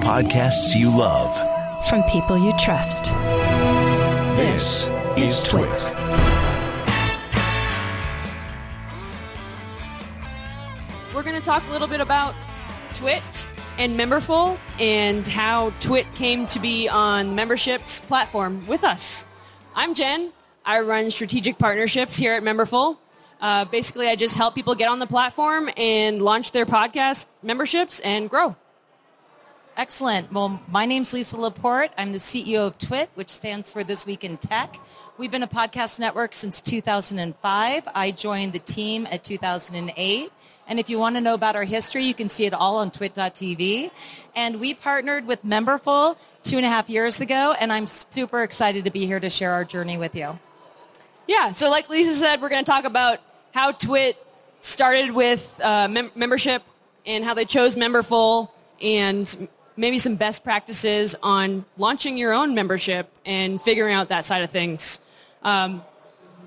Podcasts you love. From people you trust. This is Twit. We're going to talk a little bit about Twit and Memberful and how Twit came to be on memberships platform with us. I'm Jen. I run strategic partnerships here at Memberful. Uh, basically, I just help people get on the platform and launch their podcast memberships and grow. Excellent. Well, my name's Lisa Laporte. I'm the CEO of TWIT, which stands for This Week in Tech. We've been a podcast network since 2005. I joined the team at 2008. And if you want to know about our history, you can see it all on twit.tv. And we partnered with Memberful two and a half years ago, and I'm super excited to be here to share our journey with you. Yeah, so like Lisa said, we're going to talk about how Twit started with uh, mem- membership and how they chose Memberful and maybe some best practices on launching your own membership and figuring out that side of things. Um,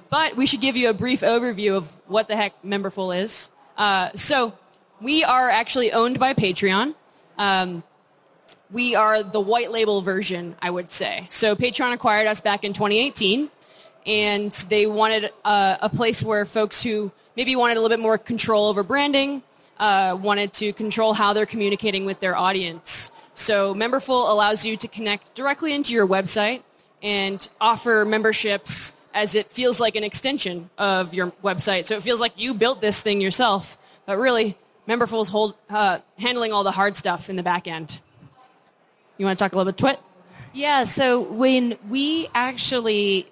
but we should give you a brief overview of what the heck Memberful is. Uh, so we are actually owned by Patreon. Um, we are the white label version, I would say. So Patreon acquired us back in 2018, and they wanted a, a place where folks who maybe wanted a little bit more control over branding, uh, wanted to control how they're communicating with their audience. So Memberful allows you to connect directly into your website and offer memberships as it feels like an extension of your website. So it feels like you built this thing yourself, but really Memberful's hold, uh, handling all the hard stuff in the back end. You want to talk a little bit twit? Yeah, so when we actually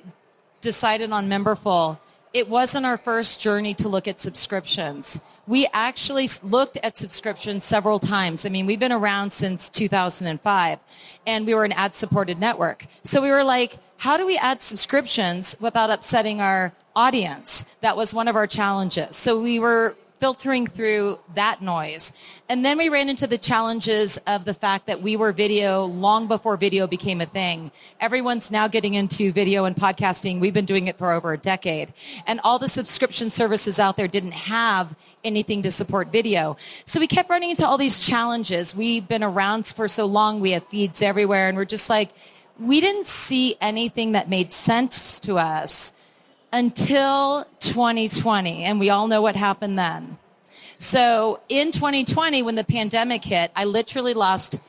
decided on Memberful, it wasn't our first journey to look at subscriptions. We actually looked at subscriptions several times. I mean, we've been around since 2005 and we were an ad supported network. So we were like, how do we add subscriptions without upsetting our audience? That was one of our challenges. So we were filtering through that noise. And then we ran into the challenges of the fact that we were video long before video became a thing. Everyone's now getting into video and podcasting. We've been doing it for over a decade. And all the subscription services out there didn't have anything to support video. So we kept running into all these challenges. We've been around for so long. We have feeds everywhere and we're just like, we didn't see anything that made sense to us until 2020. And we all know what happened then. So in 2020, when the pandemic hit, I literally lost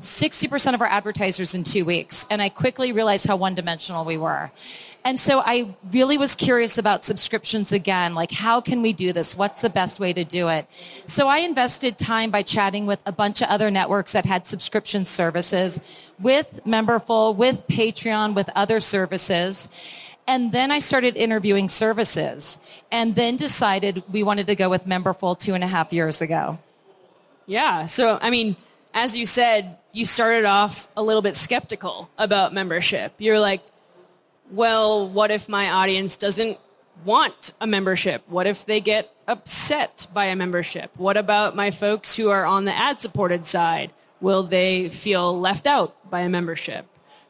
60% of our advertisers in two weeks. And I quickly realized how one-dimensional we were. And so I really was curious about subscriptions again. Like, how can we do this? What's the best way to do it? So I invested time by chatting with a bunch of other networks that had subscription services with Memberful, with Patreon, with other services. And then I started interviewing services and then decided we wanted to go with Memberful two and a half years ago. Yeah. So, I mean, as you said, you started off a little bit skeptical about membership. You're like, well, what if my audience doesn't want a membership? What if they get upset by a membership? What about my folks who are on the ad supported side? Will they feel left out by a membership?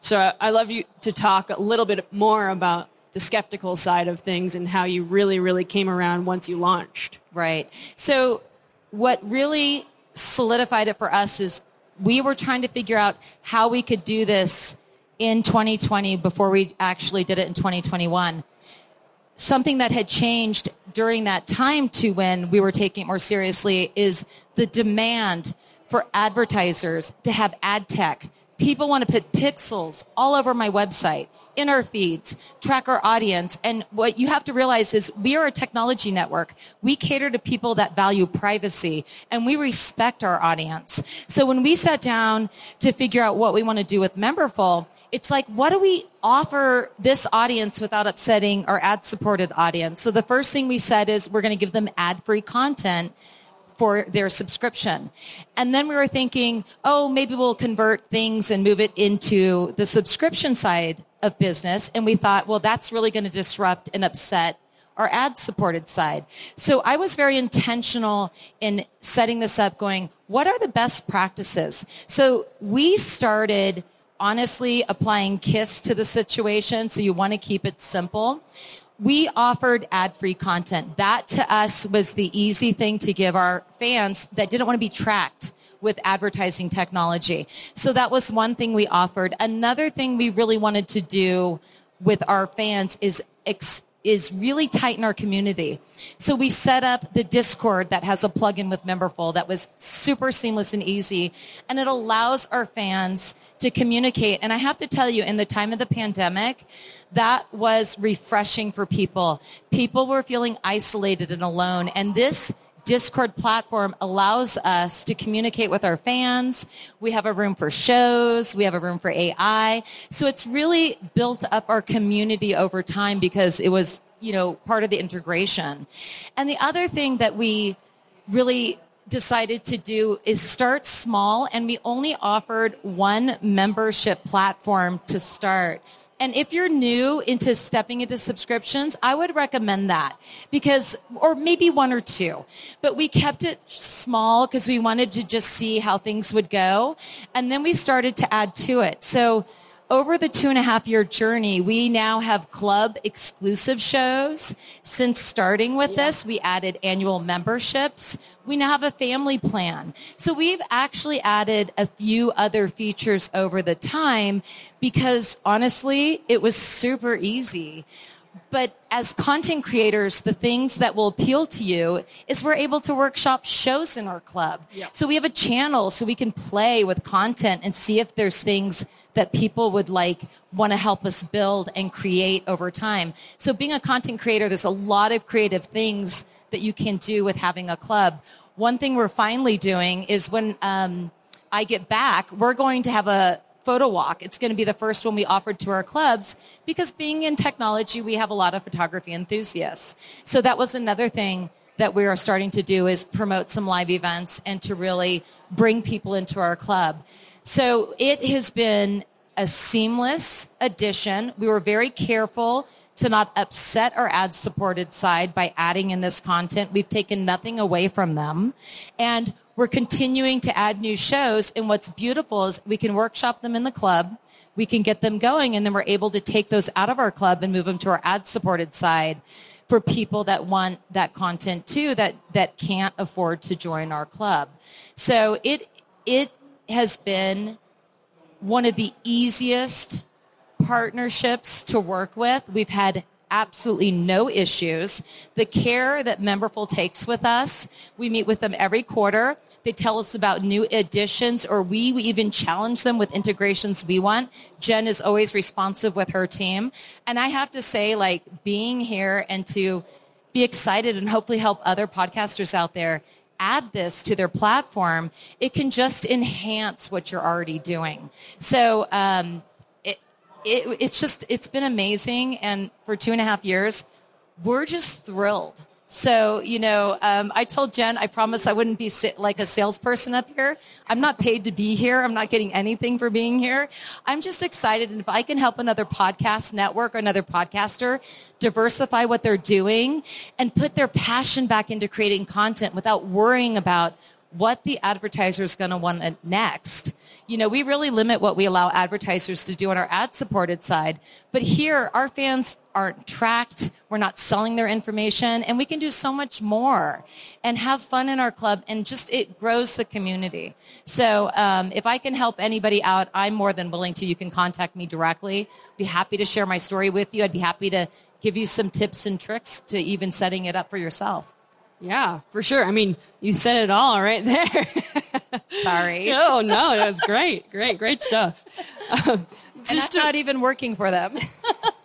So I love you to talk a little bit more about the skeptical side of things and how you really, really came around once you launched. Right. So what really solidified it for us is we were trying to figure out how we could do this in 2020 before we actually did it in 2021. Something that had changed during that time to when we were taking it more seriously is the demand for advertisers to have ad tech People want to put pixels all over my website, in our feeds, track our audience. And what you have to realize is we are a technology network. We cater to people that value privacy and we respect our audience. So when we sat down to figure out what we want to do with Memberful, it's like, what do we offer this audience without upsetting our ad supported audience? So the first thing we said is we're going to give them ad free content for their subscription. And then we were thinking, oh, maybe we'll convert things and move it into the subscription side of business. And we thought, well, that's really going to disrupt and upset our ad supported side. So I was very intentional in setting this up going, what are the best practices? So we started honestly applying KISS to the situation. So you want to keep it simple we offered ad-free content. That to us was the easy thing to give our fans that didn't want to be tracked. with advertising technology. So that was one thing we offered. Another thing we really wanted to do with our fans is is really tighten our community. So we set up the Discord that has a plugin with Memberful that was super seamless and easy. And it allows our fans to communicate. And I have to tell you, in the time of the pandemic, that was refreshing for people. People were feeling isolated and alone. And this Discord platform allows us to communicate with our fans. We have a room for shows. We have a room for AI. So it's really built up our community over time because it was, you know, part of the integration. And the other thing that we really decided to do is start small and we only offered one membership platform to start. And if you're new into stepping into subscriptions, I would recommend that because, or maybe one or two, but we kept it small because we wanted to just see how things would go. And then we started to add to it. So over the two and a half year journey, we now have club exclusive shows. Since starting with yeah. this, we added annual memberships. We now have a family plan. So we've actually added a few other features over the time because honestly, it was super easy. But as content creators, the things that will appeal to you is we're able to workshop shows in our club. Yep. So we have a channel so we can play with content and see if there's things that people would like want to help us build and create over time. So being a content creator, there's a lot of creative things that you can do with having a club. One thing we're finally doing is when um, I get back, we're going to have a photo walk. It's going to be the first one we offered to our clubs because being in technology, we have a lot of photography enthusiasts. So that was another thing that we are starting to do is promote some live events and to really bring people into our club. So it has been a seamless addition. We were very careful to not upset our ad supported side by adding in this content. We've taken nothing away from them. And we're continuing to add new shows. And what's beautiful is we can workshop them in the club. We can get them going and then we're able to take those out of our club and move them to our ad supported side for people that want that content too that, that can't afford to join our club. So it, it has been one of the easiest partnerships to work with. We've had absolutely no issues. The care that Memberful takes with us, we meet with them every quarter. They tell us about new additions or we, we even challenge them with integrations we want. Jen is always responsive with her team. And I have to say, like, being here and to be excited and hopefully help other podcasters out there add this to their platform, it can just enhance what you're already doing. So um, it, it, it's just, it's been amazing. And for two and a half years, we're just thrilled so, you know, um, I told Jen, I promised I wouldn't be like a salesperson up here. I'm not paid to be here. I'm not getting anything for being here. I'm just excited. And if I can help another podcast network or another podcaster diversify what they're doing and put their passion back into creating content without worrying about what the advertiser is going to want next. You know, we really limit what we allow advertisers to do on our ad supported side. But here, our fans aren't tracked. We're not selling their information and we can do so much more and have fun in our club and just it grows the community. So um, if I can help anybody out, I'm more than willing to. You can contact me directly. Be happy to share my story with you. I'd be happy to give you some tips and tricks to even setting it up for yourself. Yeah, for sure. I mean, you said it all right there. Sorry. oh no, it was great, great, great stuff. Um, just to, not even working for them.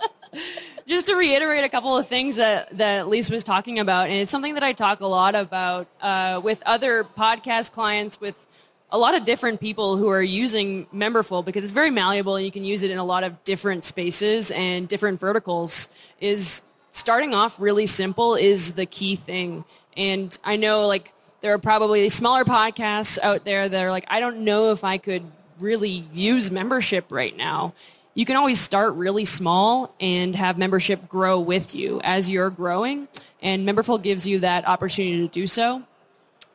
just to reiterate a couple of things that that Lisa was talking about, and it's something that I talk a lot about uh, with other podcast clients, with a lot of different people who are using Memberful because it's very malleable and you can use it in a lot of different spaces and different verticals. Is starting off really simple is the key thing and I know like there are probably smaller podcasts out there that are like, I don't know if I could really use membership right now. You can always start really small and have membership grow with you as you're growing. And Memberful gives you that opportunity to do so.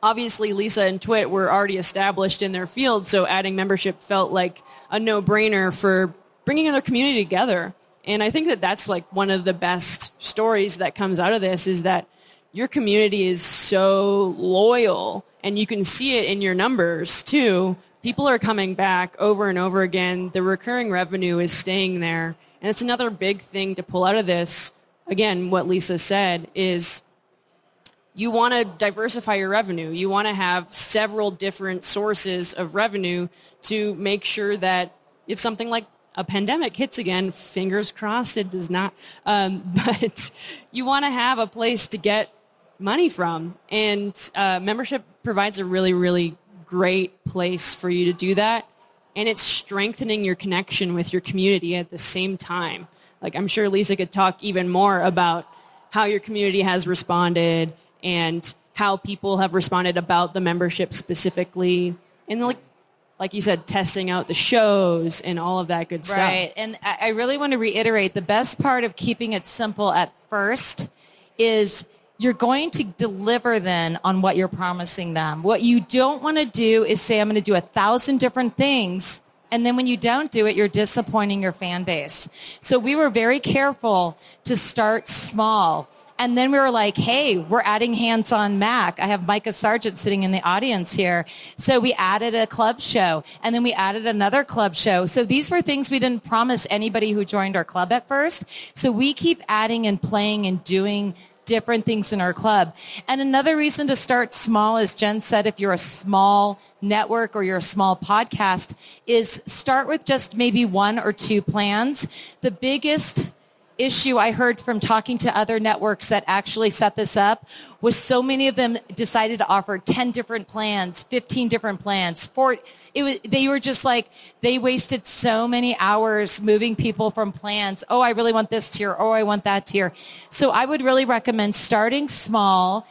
Obviously, Lisa and Twit were already established in their field, so adding membership felt like a no-brainer for bringing their community together. And I think that that's like one of the best stories that comes out of this is that your community is so loyal and you can see it in your numbers too. People are coming back over and over again. The recurring revenue is staying there. And it's another big thing to pull out of this. Again, what Lisa said is you want to diversify your revenue. You want to have several different sources of revenue to make sure that if something like a pandemic hits again, fingers crossed it does not, um, but you want to have a place to get money from. And uh, membership provides a really, really great place for you to do that. And it's strengthening your connection with your community at the same time. Like I'm sure Lisa could talk even more about how your community has responded and how people have responded about the membership specifically. And like like you said, testing out the shows and all of that good stuff. Right. And I really want to reiterate the best part of keeping it simple at first is you're going to deliver then on what you're promising them. What you don't want to do is say, I'm going to do a thousand different things. And then when you don't do it, you're disappointing your fan base. So we were very careful to start small. And then we were like, hey, we're adding hands on Mac. I have Micah Sargent sitting in the audience here. So we added a club show and then we added another club show. So these were things we didn't promise anybody who joined our club at first. So we keep adding and playing and doing different things in our club. And another reason to start small, as Jen said, if you're a small network or you're a small podcast, is start with just maybe one or two plans. The biggest issue I heard from talking to other networks that actually set this up was so many of them decided to offer 10 different plans, 15 different plans. For, it was, they were just like, they wasted so many hours moving people from plans. Oh, I really want this tier. Oh, I want that tier. So I would really recommend starting small,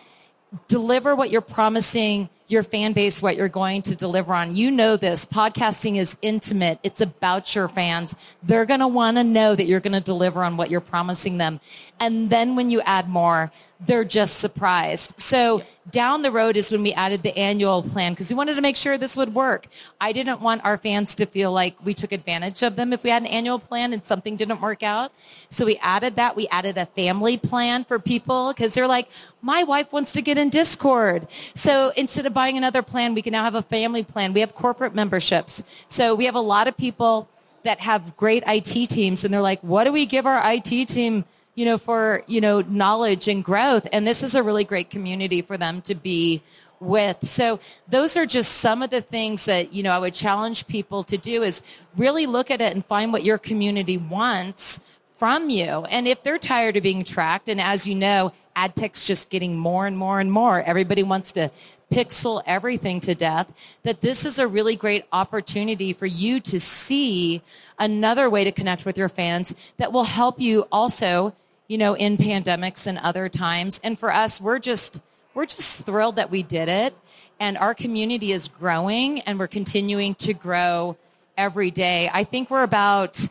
deliver what you're promising your fan base what you're going to deliver on. You know this. Podcasting is intimate. It's about your fans. They're going to want to know that you're going to deliver on what you're promising them. And then when you add more, they're just surprised. So down the road is when we added the annual plan because we wanted to make sure this would work. I didn't want our fans to feel like we took advantage of them if we had an annual plan and something didn't work out. So we added that. We added a family plan for people because they're like, my wife wants to get in Discord. So instead of buying another plan, we can now have a family plan. We have corporate memberships. So we have a lot of people that have great IT teams and they're like, what do we give our IT team? You know, for, you know, knowledge and growth. And this is a really great community for them to be with. So those are just some of the things that, you know, I would challenge people to do is really look at it and find what your community wants from you. And if they're tired of being tracked, and as you know, ad tech's just getting more and more and more, everybody wants to pixel everything to death, that this is a really great opportunity for you to see another way to connect with your fans that will help you also you know, in pandemics and other times. And for us, we're just, we're just thrilled that we did it. And our community is growing and we're continuing to grow every day. I think we're about,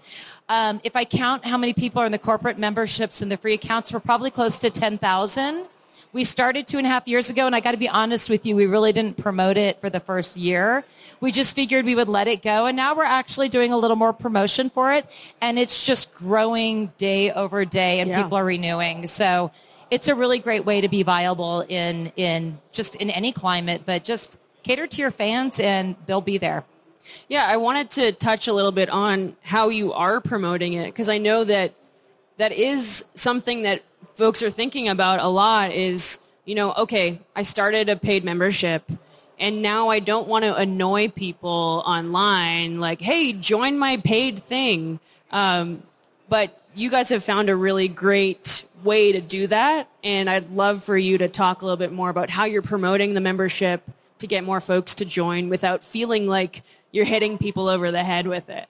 um, if I count how many people are in the corporate memberships and the free accounts, we're probably close to 10,000. We started two and a half years ago, and I got to be honest with you, we really didn't promote it for the first year. We just figured we would let it go, and now we're actually doing a little more promotion for it, and it's just growing day over day, and yeah. people are renewing. So it's a really great way to be viable in in just in any climate, but just cater to your fans, and they'll be there. Yeah, I wanted to touch a little bit on how you are promoting it because I know that that is something that folks are thinking about a lot is, you know, okay, I started a paid membership and now I don't want to annoy people online like, hey, join my paid thing. Um, but you guys have found a really great way to do that. And I'd love for you to talk a little bit more about how you're promoting the membership to get more folks to join without feeling like you're hitting people over the head with it.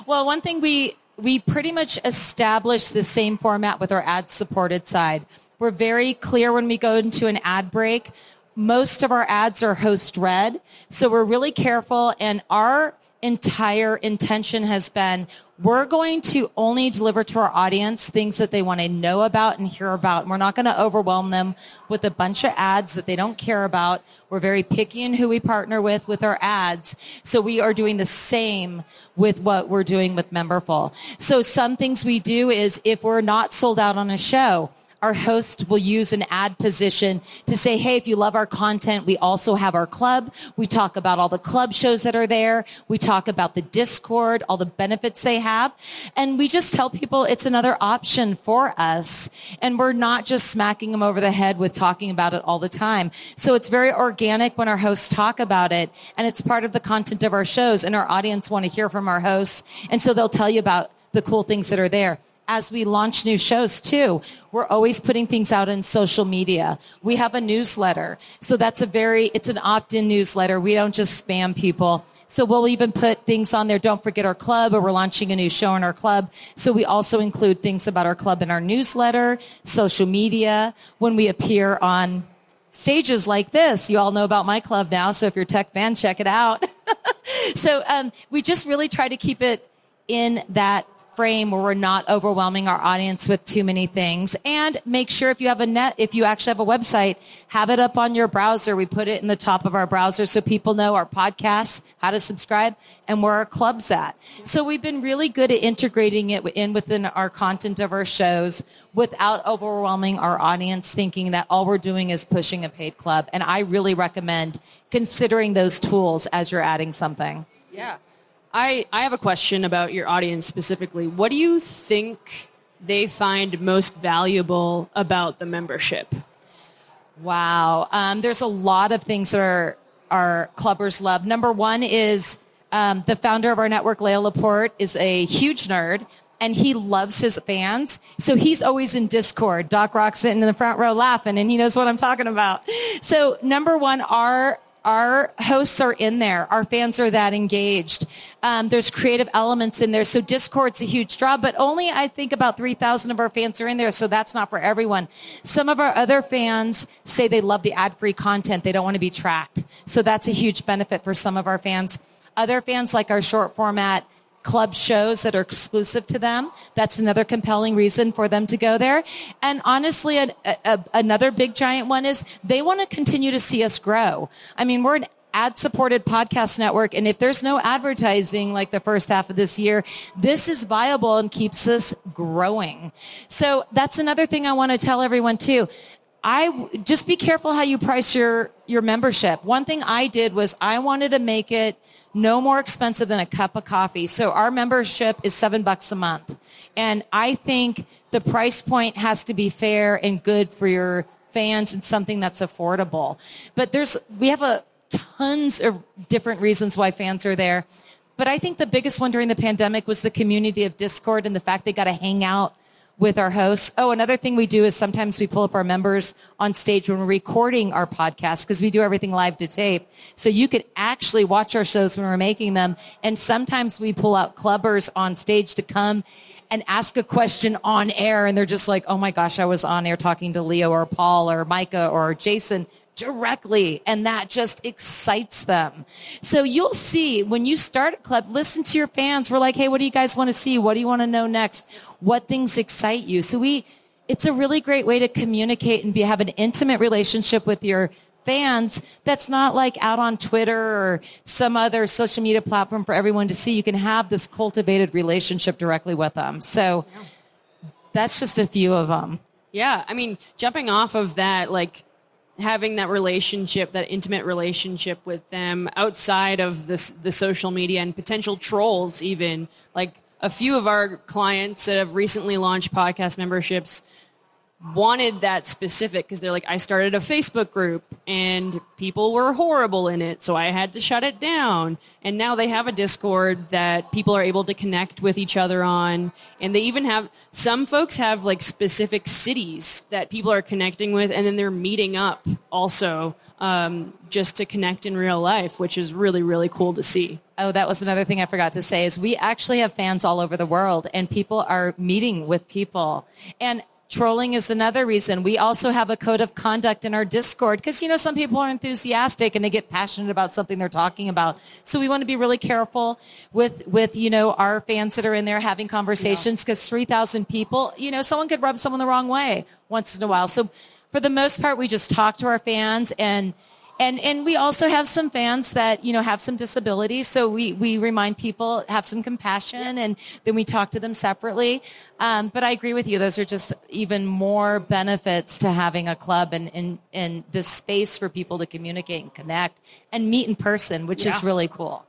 well, one thing we we pretty much establish the same format with our ad supported side. We're very clear when we go into an ad break. Most of our ads are host read. So we're really careful and our entire intention has been we're going to only deliver to our audience things that they want to know about and hear about. And we're not going to overwhelm them with a bunch of ads that they don't care about. We're very picky in who we partner with with our ads. So we are doing the same with what we're doing with Memberful. So some things we do is if we're not sold out on a show, our host will use an ad position to say, hey, if you love our content, we also have our club. We talk about all the club shows that are there. We talk about the Discord, all the benefits they have. And we just tell people it's another option for us. And we're not just smacking them over the head with talking about it all the time. So it's very organic when our hosts talk about it. And it's part of the content of our shows. And our audience want to hear from our hosts. And so they'll tell you about the cool things that are there as we launch new shows too. We're always putting things out in social media. We have a newsletter. So that's a very, it's an opt-in newsletter. We don't just spam people. So we'll even put things on there. Don't forget our club or we're launching a new show in our club. So we also include things about our club in our newsletter, social media, when we appear on stages like this. You all know about my club now. So if you're tech fan, check it out. so um, we just really try to keep it in that frame where we're not overwhelming our audience with too many things. And make sure if you have a net if you actually have a website have it up on your browser. We put it in the top of our browser so people know our podcasts how to subscribe and where our club's at. So we've been really good at integrating it in within our content of our shows without overwhelming our audience thinking that all we're doing is pushing a paid club. And i really recommend considering those tools as you're adding something. Yeah I, I have a question about your audience specifically. What do you think they find most valuable about the membership? Wow. Um, there's a lot of things that our, our clubbers love. Number one is um, the founder of our network, Leo Laporte, is a huge nerd and he loves his fans. So he's always in Discord. Doc Rock's sitting in the front row laughing and he knows what I'm talking about. So number one, our our hosts are in there. Our fans are that engaged. Um, there's creative elements in there. So Discord's a huge draw, but only I think about 3,000 of our fans are in there. So that's not for everyone. Some of our other fans say they love the ad-free content. They don't want to be tracked. So that's a huge benefit for some of our fans. Other fans like our short format club shows that are exclusive to them. That's another compelling reason for them to go there. And honestly, a, a, another big giant one is they want to continue to see us grow. I mean, we're an ad supported podcast network. And if there's no advertising like the first half of this year, this is viable and keeps us growing. So that's another thing I want to tell everyone too. I just be careful how you price your, your membership. One thing I did was I wanted to make it no more expensive than a cup of coffee. So our membership is seven bucks a month. And I think the price point has to be fair and good for your fans and something that's affordable. But there's, we have a tons of different reasons why fans are there. But I think the biggest one during the pandemic was the community of Discord and the fact they got to hang out with our hosts. Oh, another thing we do is sometimes we pull up our members on stage when we're recording our podcast because we do everything live to tape. So you could actually watch our shows when we're making them. And sometimes we pull out clubbers on stage to come and ask a question on air. And they're just like, oh my gosh, I was on air talking to Leo or Paul or Micah or Jason directly and that just excites them. So you'll see when you start a club, listen to your fans. We're like, hey, what do you guys want to see? What do you want to know next? What things excite you? So we, it's a really great way to communicate and be, have an intimate relationship with your fans that's not like out on Twitter or some other social media platform for everyone to see. You can have this cultivated relationship directly with them. So that's just a few of them. Yeah. I mean, jumping off of that, like, having that relationship, that intimate relationship with them outside of the the social media and potential trolls even. Like a few of our clients that have recently launched podcast memberships wanted that specific because they're like, I started a Facebook group and people were horrible in it, so I had to shut it down. And now they have a Discord that people are able to connect with each other on. And they even have, some folks have like specific cities that people are connecting with and then they're meeting up also um, just to connect in real life, which is really, really cool to see. Oh, that was another thing I forgot to say is we actually have fans all over the world and people are meeting with people. And Trolling is another reason. We also have a code of conduct in our Discord because, you know, some people are enthusiastic and they get passionate about something they're talking about. So we want to be really careful with, with, you know, our fans that are in there having conversations because yeah. 3,000 people, you know, someone could rub someone the wrong way once in a while. So for the most part, we just talk to our fans and and and we also have some fans that you know have some disabilities. So we we remind people have some compassion and then we talk to them separately. Um, but i agree with you. Those are just even more benefits to having a club and and and this space for people to communicate and connect and meet in person which is really cool.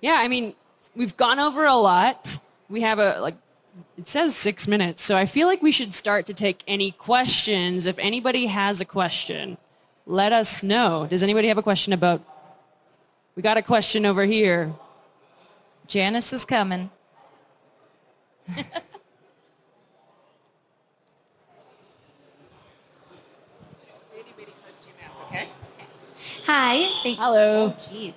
Yeah, I mean, we've gone over a lot. We have a like it says 6 minutes, so I feel like we should start to take any questions. If anybody has a question, let us know. Does anybody have a question about We got a question over here. janice is coming Hi. Thank- Hello. Jeez.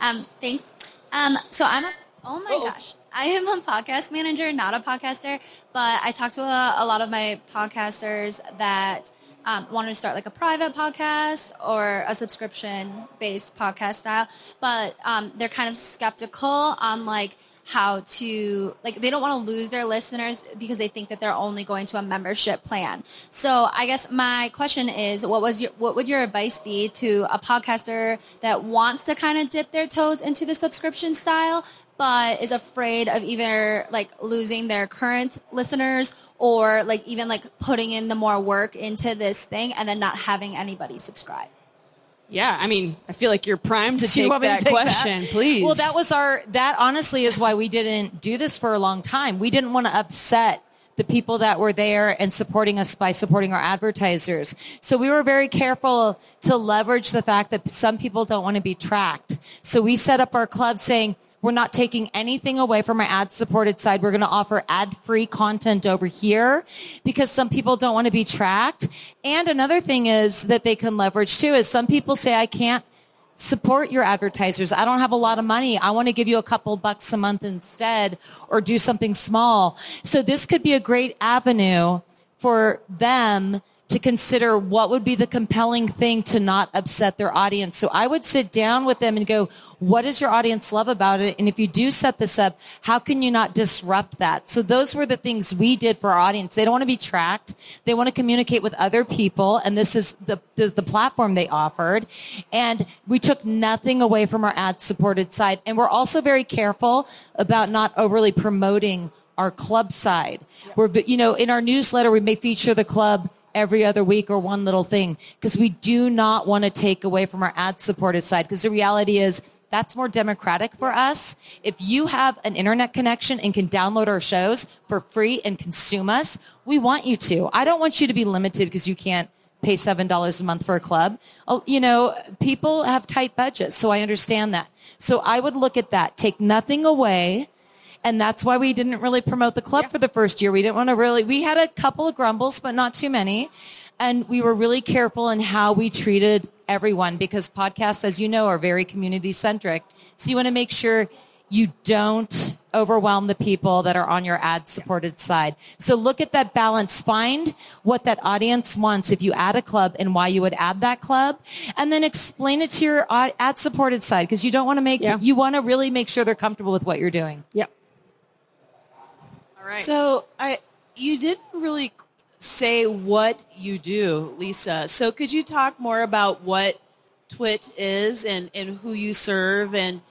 Um, thanks. Um, so I'm a, oh my gosh. I am a podcast manager, not a podcaster, but I talk to a, a lot of my podcasters that um, wanted to start like a private podcast or a subscription based podcast style, but um, they're kind of skeptical on like how to like they don't want to lose their listeners because they think that they're only going to a membership plan. So I guess my question is what was your what would your advice be to a podcaster that wants to kind of dip their toes into the subscription style but is afraid of either like losing their current listeners or like even like putting in the more work into this thing and then not having anybody subscribe. Yeah, I mean, I feel like you're primed to take want me to that take that? question, please. Well, that was our, that honestly is why we didn't do this for a long time. We didn't want to upset the people that were there and supporting us by supporting our advertisers. So we were very careful to leverage the fact that some people don't want to be tracked. So we set up our club saying, we're not taking anything away from our ad supported side. We're going to offer ad free content over here because some people don't want to be tracked. And another thing is that they can leverage too is some people say, I can't support your advertisers. I don't have a lot of money. I want to give you a couple bucks a month instead or do something small. So this could be a great avenue for them to consider what would be the compelling thing to not upset their audience. So I would sit down with them and go, what does your audience love about it? And if you do set this up, how can you not disrupt that? So those were the things we did for our audience. They don't want to be tracked. They want to communicate with other people. And this is the, the, the platform they offered. And we took nothing away from our ad supported side. And we're also very careful about not overly promoting our club side. We're, you know, in our newsletter, we may feature the club every other week or one little thing because we do not want to take away from our ad supported side because the reality is that's more democratic for us. If you have an internet connection and can download our shows for free and consume us, we want you to. I don't want you to be limited because you can't pay $7 a month for a club. Oh, You know, people have tight budgets, so I understand that. So I would look at that. Take nothing away. And that's why we didn't really promote the club for the first year. We didn't want to really, we had a couple of grumbles, but not too many. And we were really careful in how we treated everyone because podcasts, as you know, are very community centric. So you want to make sure you don't overwhelm the people that are on your ad supported side. So look at that balance. Find what that audience wants if you add a club and why you would add that club. And then explain it to your ad supported side because you don't want to make, Yeah. you want to really make sure they're comfortable with what you're doing. Yep. All right. So I, you didn't really say what you do, Lisa. So could you talk more about what Twit is and, and who you serve and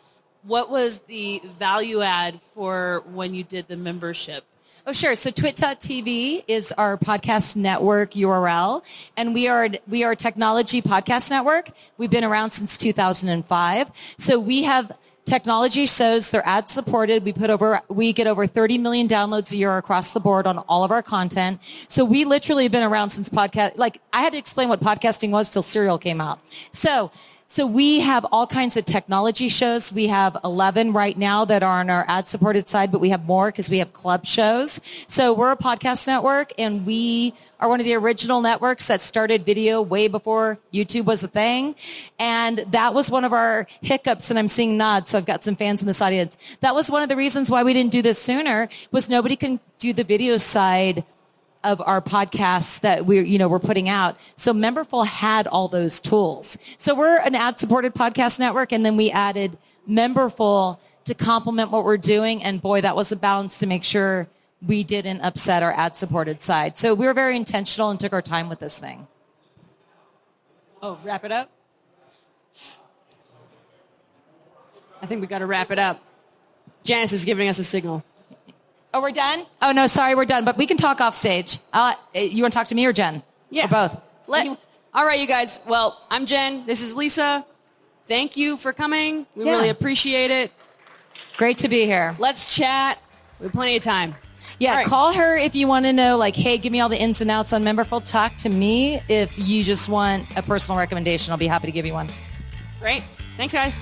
what was the value add for when you did the membership? Oh, sure. So twit.tv is our podcast network URL, and we are we are a technology podcast network. We've been around since 2005. So we have technology shows. They're ad supported. We put over we get over 30 million downloads a year across the board on all of our content. So we literally have been around since podcast. Like I had to explain what podcasting was till Serial came out. So. So we have all kinds of technology shows. We have 11 right now that are on our ad supported side, but we have more because we have club shows. So we're a podcast network and we are one of the original networks that started video way before YouTube was a thing. And that was one of our hiccups and I'm seeing nods. So I've got some fans in this audience. That was one of the reasons why we didn't do this sooner was nobody can do the video side of our podcasts that we're, you know, we're putting out. So Memberful had all those tools. So we're an ad supported podcast network. And then we added Memberful to complement what we're doing. And boy, that was a balance to make sure we didn't upset our ad supported side. So we were very intentional and took our time with this thing. Oh, wrap it up? I think we got to wrap it up. Janice is giving us a signal. Oh, we're done? Oh, no, sorry, we're done. But we can talk off stage. Uh, you want to talk to me or Jen? Yeah. Or both? Let, all right, you guys. Well, I'm Jen. This is Lisa. Thank you for coming. We Yeah. really appreciate it. Great to be here. Let's chat. We have plenty of time. Yeah, right. call her if you want to know, like, hey, give me all the ins and outs on Memberful. Talk to me if you just want a personal recommendation. I'll be happy to give you one. Great. Thanks, guys.